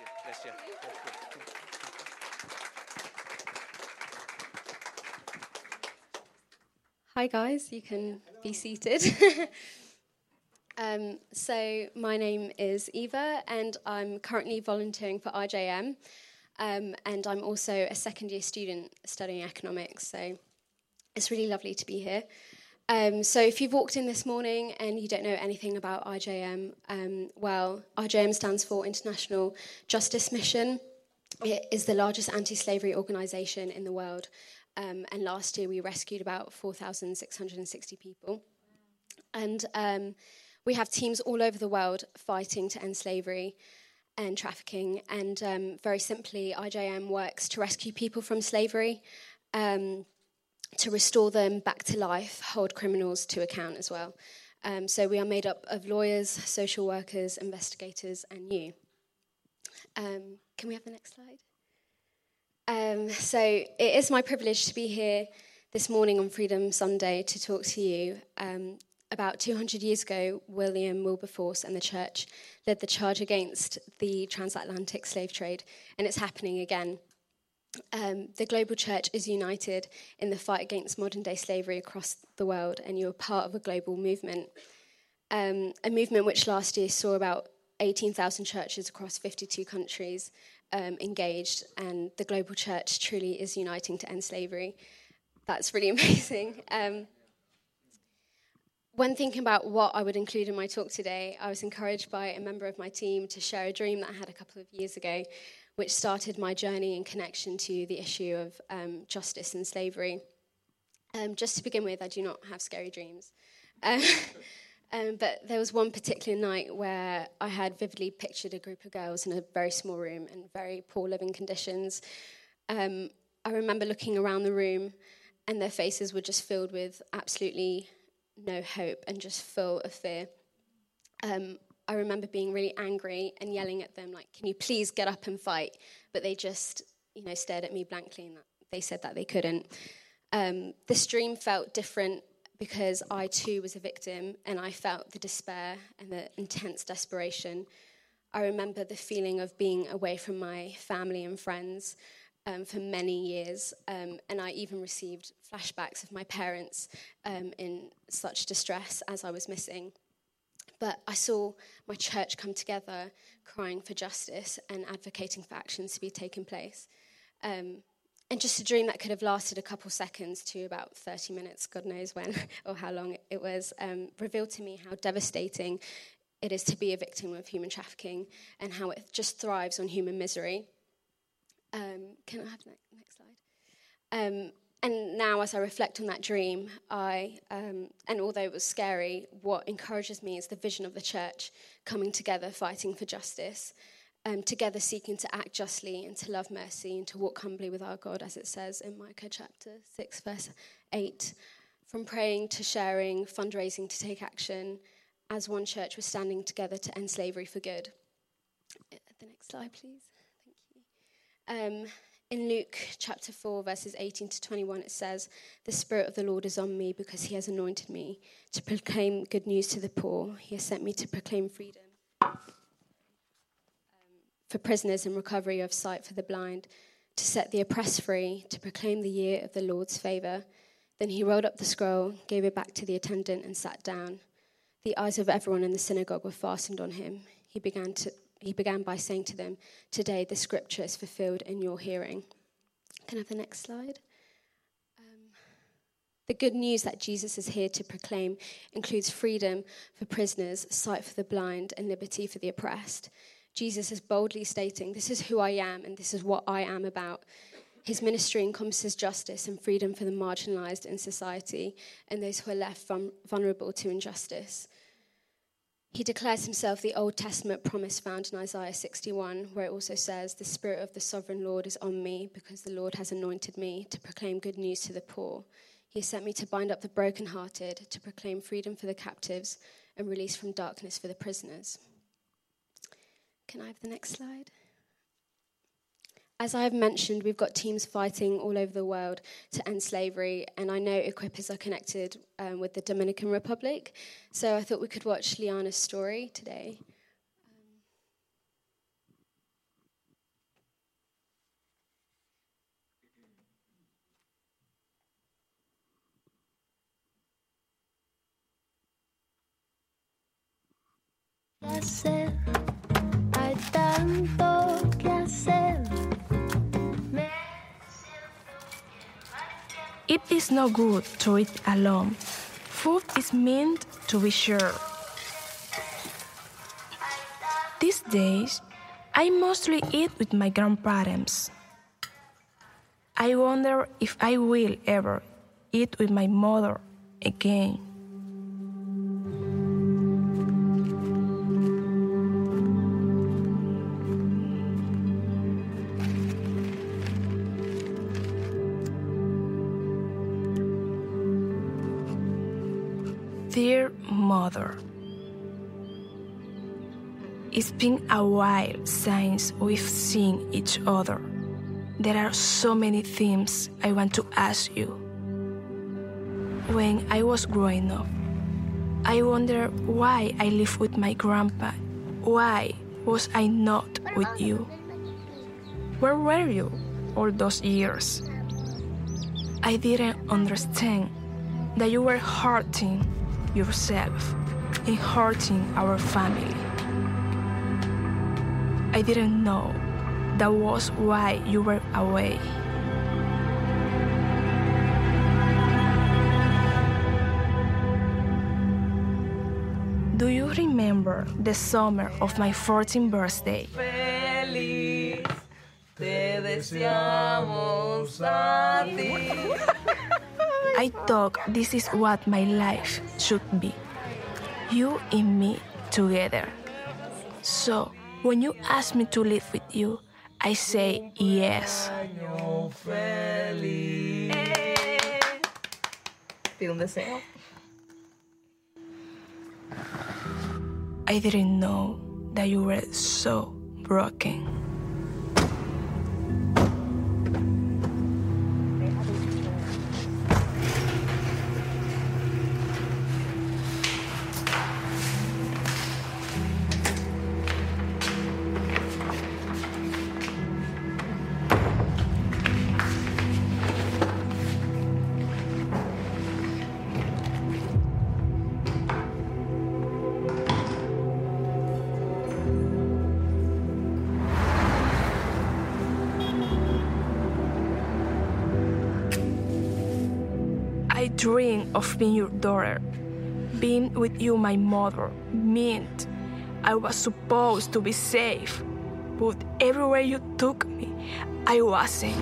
you. Bless you. Bless you. Hi, guys. You can be seated. um, so, my name is Eva, and I'm currently volunteering for IJM. Um, and I'm also a second year student studying economics. So, it's really lovely to be here. Um, so, if you've walked in this morning and you don't know anything about IJM, um, well, IJM stands for International Justice Mission. It is the largest anti slavery organisation in the world. Um, and last year we rescued about 4,660 people. And um, we have teams all over the world fighting to end slavery and trafficking. And um, very simply, IJM works to rescue people from slavery, um, to restore them back to life, hold criminals to account as well. Um, so we are made up of lawyers, social workers, investigators, and you. Um, can we have the next slide? Um, so it is my privilege to be here this morning on Freedom Sunday to talk to you. Um, about 200 years ago, William Wilberforce and the church led the charge against the transatlantic slave trade, and it's happening again. Um, the global church is united in the fight against modern day slavery across the world, and you're part of a global movement. Um, a movement which last year saw about 18,000 churches across 52 countries um, engaged, and the global church truly is uniting to end slavery. That's really amazing. Um, when thinking about what I would include in my talk today, I was encouraged by a member of my team to share a dream that I had a couple of years ago, which started my journey in connection to the issue of um, justice and slavery. Um, just to begin with, I do not have scary dreams. Um, Um, but there was one particular night where I had vividly pictured a group of girls in a very small room in very poor living conditions. Um, I remember looking around the room, and their faces were just filled with absolutely no hope and just full of fear. Um, I remember being really angry and yelling at them, like, "Can you please get up and fight?" But they just, you know, stared at me blankly, and they said that they couldn't. Um, this dream felt different because I too was a victim and I felt the despair and the intense desperation. I remember the feeling of being away from my family and friends um, for many years, um, and I even received flashbacks of my parents um, in such distress as I was missing. But I saw my church come together, crying for justice and advocating for actions to be taken place. Um, and just a dream that could have lasted a couple seconds to about 30 minutes, God knows when or how long it was, um, revealed to me how devastating it is to be a victim of human trafficking and how it just thrives on human misery. Um, can I have the next slide? Um, and now, as I reflect on that dream, I, um, and although it was scary, what encourages me is the vision of the church coming together, fighting for justice um, together seeking to act justly and to love mercy and to walk humbly with our God, as it says in Micah chapter 6, verse 8. From praying to sharing, fundraising to take action, as one church, we're standing together to end slavery for good. The next slide, please. Thank you. Um, in Luke chapter 4, verses 18 to 21, it says, The Spirit of the Lord is on me because he has anointed me to proclaim good news to the poor. He has sent me to proclaim freedom um, for prisoners and recovery of sight for the blind, to set the oppressed free, to proclaim the year of the Lord's favour. Then he rolled up the scroll, gave it back to the attendant, and sat down. The eyes of everyone in the synagogue were fastened on him. He began, to, he began by saying to them, Today the scripture is fulfilled in your hearing. Can I have the next slide? Um, the good news that Jesus is here to proclaim includes freedom for prisoners, sight for the blind, and liberty for the oppressed. Jesus is boldly stating, This is who I am and this is what I am about. His ministry encompasses justice and freedom for the marginalized in society and those who are left vulnerable to injustice. He declares himself the Old Testament promise found in Isaiah 61, where it also says, The Spirit of the sovereign Lord is on me, because the Lord has anointed me to proclaim good news to the poor. He has sent me to bind up the brokenhearted, to proclaim freedom for the captives, and release from darkness for the prisoners. Can I have the next slide? As I have mentioned, we've got teams fighting all over the world to end slavery, and I know equippers are connected um, with the Dominican Republic, so I thought we could watch Liana's story today. Um, hacer, hay tanto que hacer. It is no good to eat alone. Food is meant to be shared. These days, I mostly eat with my grandparents. I wonder if I will ever eat with my mother again. While since we've seen each other. There are so many things I want to ask you. When I was growing up, I wonder why I lived with my grandpa. Why was I not with you? Where were you all those years? I didn't understand that you were hurting yourself and hurting our family. I didn't know that was why you were away. Do you remember the summer of my 14th birthday? Feliz, te deseamos a ti. I thought this is what my life should be. You and me together. So, when you ask me to live with you, I say yes. Pide un deseo. I didn't know that you were so broken. Dream of being your daughter, being with you, my mother, meant I was supposed to be safe, but everywhere you took me, I wasn't.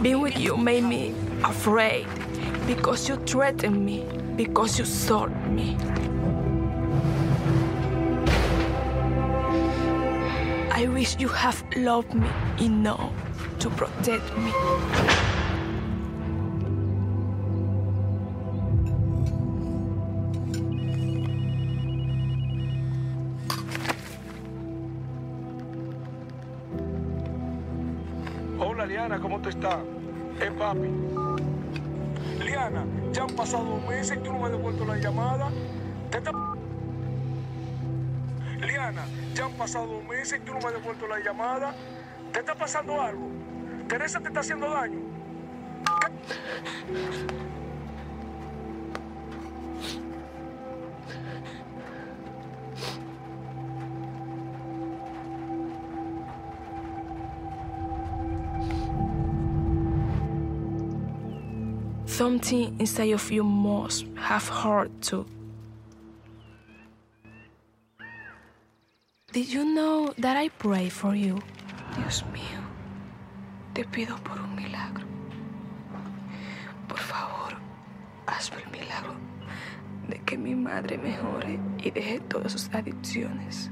Being with you made me afraid because you threatened me, because you sold me. I wish you have loved me enough to protect me. Liana, ya han pasado meses y tú no me has devuelto la llamada. ¿Te. Liana, ya han pasado meses y tú no me has devuelto la llamada. ¿Te está pasando algo? ¿Teresa te está haciendo daño? Something inside of you must have hurt too. Did you know that I pray for you? Dios mío, te pido por un milagro. Por favor, hazme el milagro de que mi madre mejore y deje todas sus adicciones.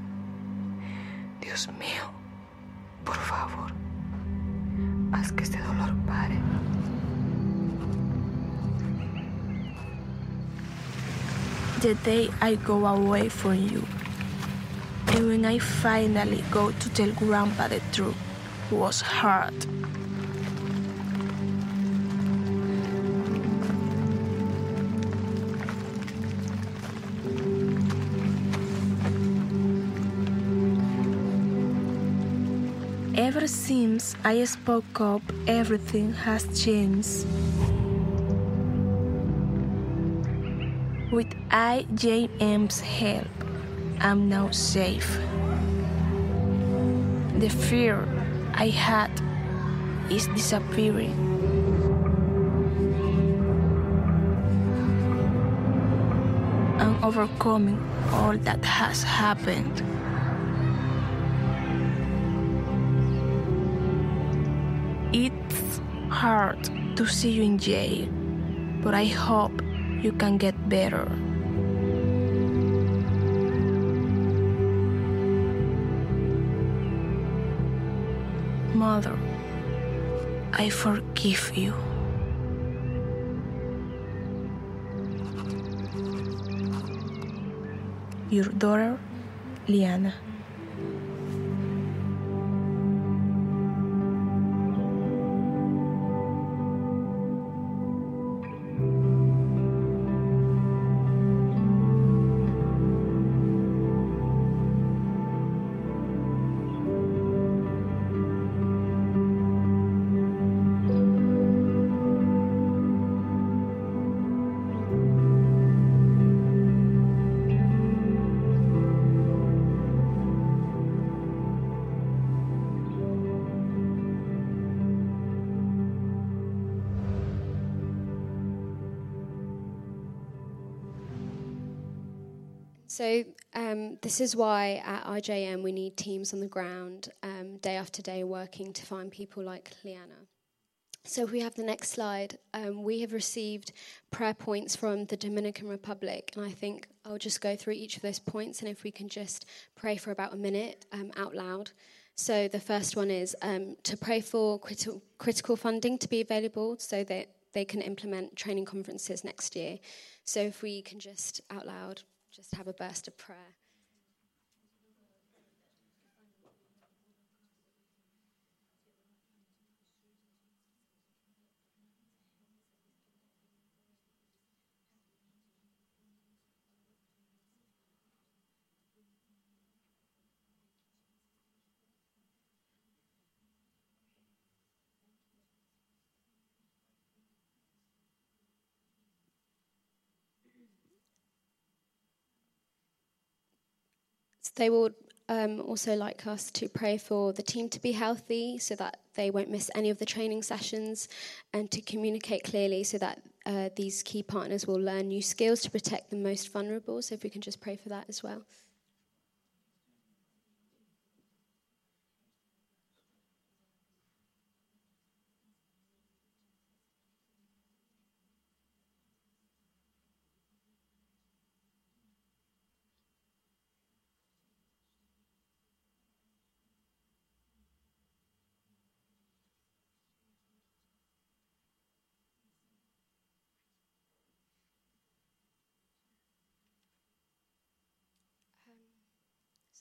Dios mío, the day I go away from you. And when I finally go to tell Grandpa the truth, was hard. Ever since I spoke up, everything has changed. IJM's help, I'm now safe. The fear I had is disappearing. I'm overcoming all that has happened. It's hard to see you in jail, but I hope you can get better. Mother, I forgive you. Your daughter, Liana. So um, this is why at IJM we need teams on the ground um, day after day working to find people like Liana. So if we have the next slide, um, we have received prayer points from the Dominican Republic, and I think I'll just go through each of those points, and if we can just pray for about a minute um, out loud. So the first one is um, to pray for critical, critical funding to be available so that they can implement training conferences next year. So if we can just out loud just have a burst of prayer. They would um, also like us to pray for the team to be healthy so that they won't miss any of the training sessions and to communicate clearly so that uh, these key partners will learn new skills to protect the most vulnerable. So if we can just pray for that as well.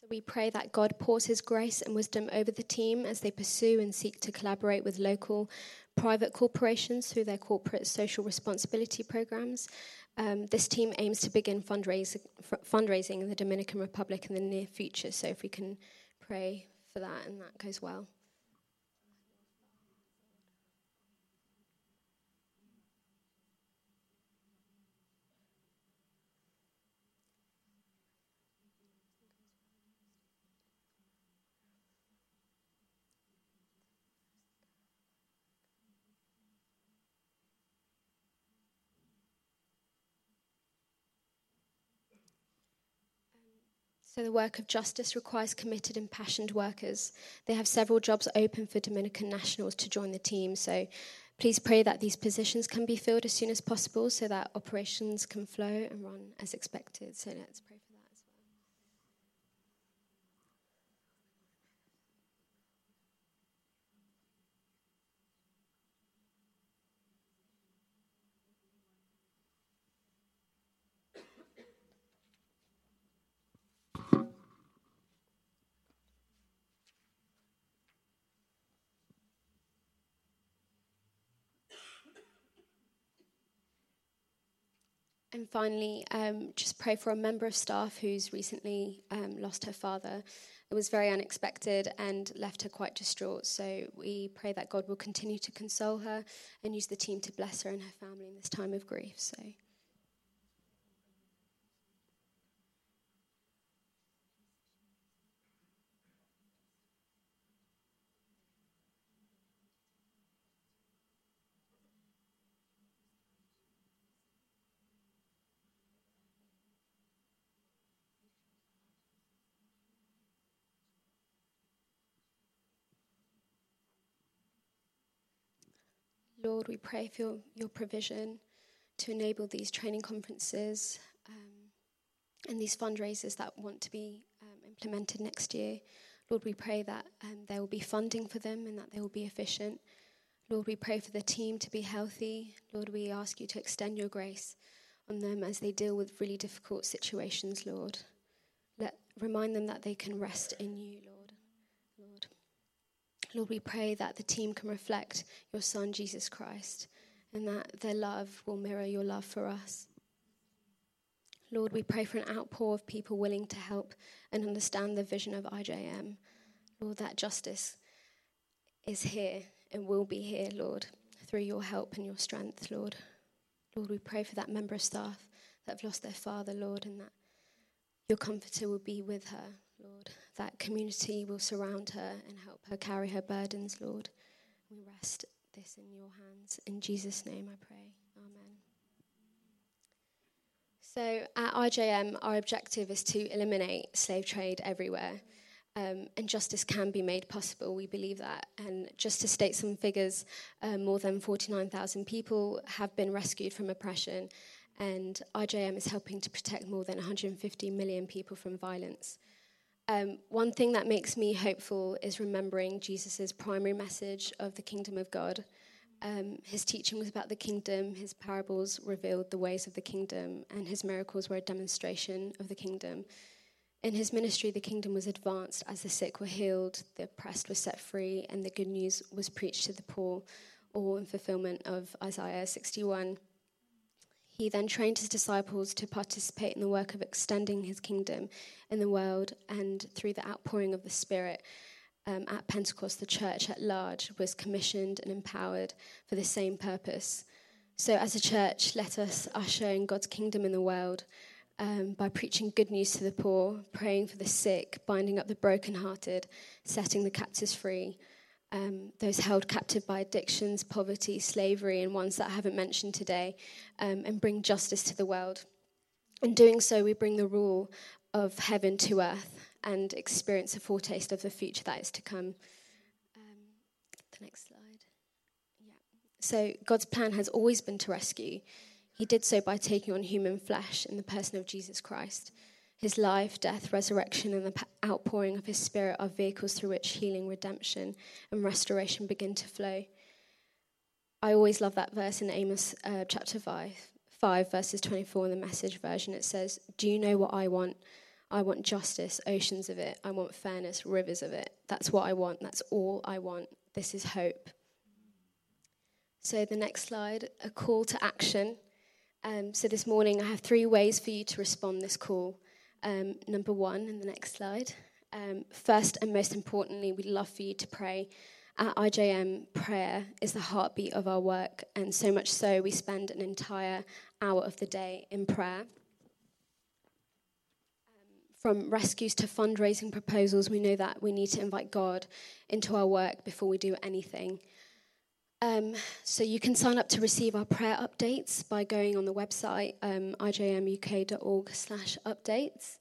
So we pray that God pours his grace and wisdom over the team as they pursue and seek to collaborate with local private corporations through their corporate social responsibility programs. Um, this team aims to begin fundraising, fundraising in the Dominican Republic in the near future. So if we can pray for that and that goes well. So, the work of justice requires committed and passionate workers. They have several jobs open for Dominican nationals to join the team. So, please pray that these positions can be filled as soon as possible so that operations can flow and run as expected. So, let's pray for And finally, um, just pray for a member of staff who's recently um, lost her father. It was very unexpected and left her quite distraught. So we pray that God will continue to console her and use the team to bless her and her family in this time of grief. So. Lord, we pray for your, your provision to enable these training conferences um, and these fundraisers that want to be um, implemented next year. Lord, we pray that um, there will be funding for them and that they will be efficient. Lord, we pray for the team to be healthy. Lord, we ask you to extend your grace on them as they deal with really difficult situations, Lord. Let, remind them that they can rest in you, Lord. Lord. We pray that the team can reflect your Son, Jesus Christ, and that their love will mirror your love for us. Lord, we pray for an outpour of people willing to help and understand the vision of IJM. Lord, that justice is here and will be here, Lord, through your help and your strength, Lord. Lord, we pray for that member of staff that have lost their father, Lord, and that your comforter will be with her, Lord. That community will surround her and help her carry her burdens, Lord. We rest this in your hands. In Jesus' name I pray. Amen. So at IJM, our objective is to eliminate slave trade everywhere. Um, and justice can be made possible. We believe that. And just to state some figures, uh, more than 49,000 people have been rescued from oppression, and IJM is helping to protect more than 150 million people from violence. Um, one thing that makes me hopeful is remembering Jesus' primary message of the kingdom of God. Um, his teaching was about the kingdom, his parables revealed the ways of the kingdom, and his miracles were a demonstration of the kingdom. In his ministry, the kingdom was advanced as the sick were healed, the oppressed were set free, and the good news was preached to the poor, all in fulfillment of Isaiah 61. He then trained his disciples to participate in the work of extending his kingdom in the world, and through the outpouring of the Spirit um, at Pentecost, the church at large was commissioned and empowered for the same purpose. So, as a church, let us usher in God's kingdom in the world um, by preaching good news to the poor, praying for the sick, binding up the brokenhearted, setting the captives free, um, those held captive by addictions, poverty, slavery, and ones that I haven't mentioned today, um, and bring justice to the world. In doing so, we bring the rule of heaven to earth and experience a foretaste of the future that is to come. Um, the next slide. Yeah. So, God's plan has always been to rescue. He did so by taking on human flesh in the person of Jesus Christ. His life, death, resurrection, and the outpouring of his spirit are vehicles through which healing, redemption, and restoration begin to flow. I always love that verse in Amos uh, chapter 5, 5, verses 24 in the message version. It says, Do you know what I want? I want justice, oceans of it. I want fairness, rivers of it. That's what I want. That's all I want. This is hope. So, the next slide a call to action. Um, so, this morning I have three ways for you to respond this call. Um, number one, in the next slide. Um, first and most importantly, we'd love for you to pray. At IJM, prayer is the heartbeat of our work, and so much so we spend an entire hour of the day in prayer. From rescues to fundraising proposals, we know that we need to invite God into our work before we do anything. Um, so you can sign up to receive our prayer updates by going on the website um, ijmuk.org slash updates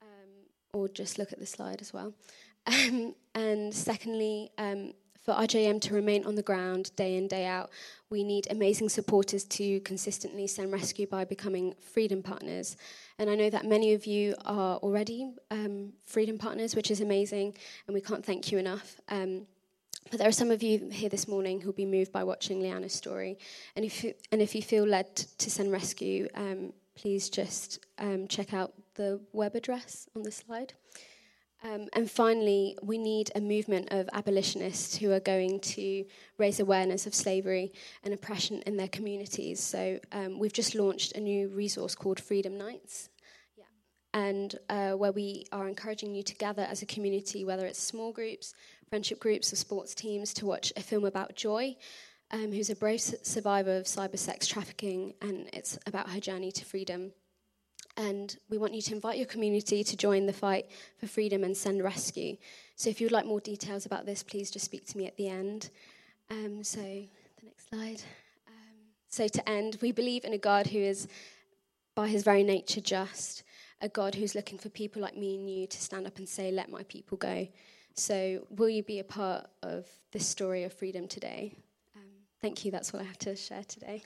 um, or just look at the slide as well. Um, and secondly, um, for IJM to remain on the ground day in, day out, we need amazing supporters to consistently send rescue by becoming freedom partners. And I know that many of you are already um, freedom partners, which is amazing, and we can't thank you enough. But there are some of you here this morning who'll be moved by watching Liana's story. And if you, and if you feel led to send rescue, um, please just um, check out the web address on the slide. Um, and finally, we need a movement of abolitionists who are going to raise awareness of slavery and oppression in their communities. So um, we've just launched a new resource called Freedom Nights. And uh, where we are encouraging you to gather as a community, whether it's small groups, friendship groups or sports teams to watch a film about Joy, um, who's a brave survivor of cyber sex trafficking, and it's about her journey to freedom. And we want you to invite your community to join the fight for freedom and send rescue. So if you'd like more details about this, please just speak to me at the end. Um, so, the next slide. Um, so, to end, we believe in a God who is, by his very nature, just, a God who's looking for people like me and you to stand up and say, Let my people go. So, will you be a part of this story of freedom today? Um, thank you. That's all I have to share today.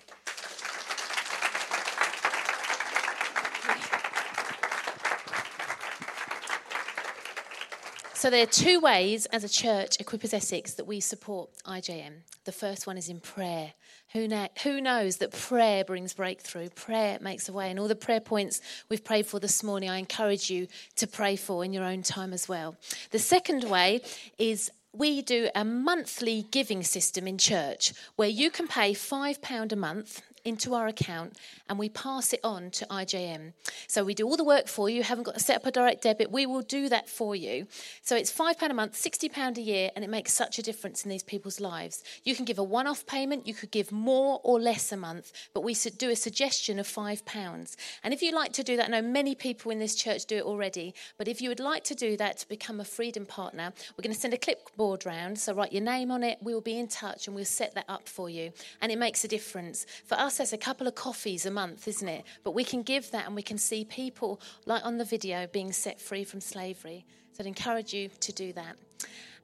So there are two ways as a church, Equippers Essex, that we support IJM. The first one is in prayer. Who, na- who knows that prayer brings breakthrough? Prayer makes a way. And all the prayer points we've prayed for this morning, I encourage you to pray for in your own time as well. The second way is we do a monthly giving system in church where you can pay £5 a month into our account and we pass it on to IJM. So we do all the work for you. You haven't got to set up a direct debit. We will do that for you. So it's £5 a month, £60 a year, and it makes such a difference in these people's lives. You can give a one off payment, you could give more or less a month, but we do a suggestion of £5. And if you'd like to do that, I know many people in this church do it already, but if you would like to do that to become a freedom partner, we're going to send a clipboard round. So write your name on it. We'll be in touch and we'll set that up for you. And it makes a difference. For us, that's a couple of coffees a month, isn't it? But we can give that and we can see people, like on the video, being set free from slavery. So I'd encourage you to do that.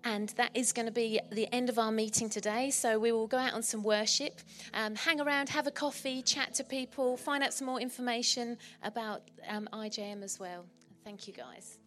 And that is going to be the end of our meeting today. So we will go out on some worship, um, hang around, have a coffee, chat to people, find out some more information about um, IJM as well. Thank you, guys.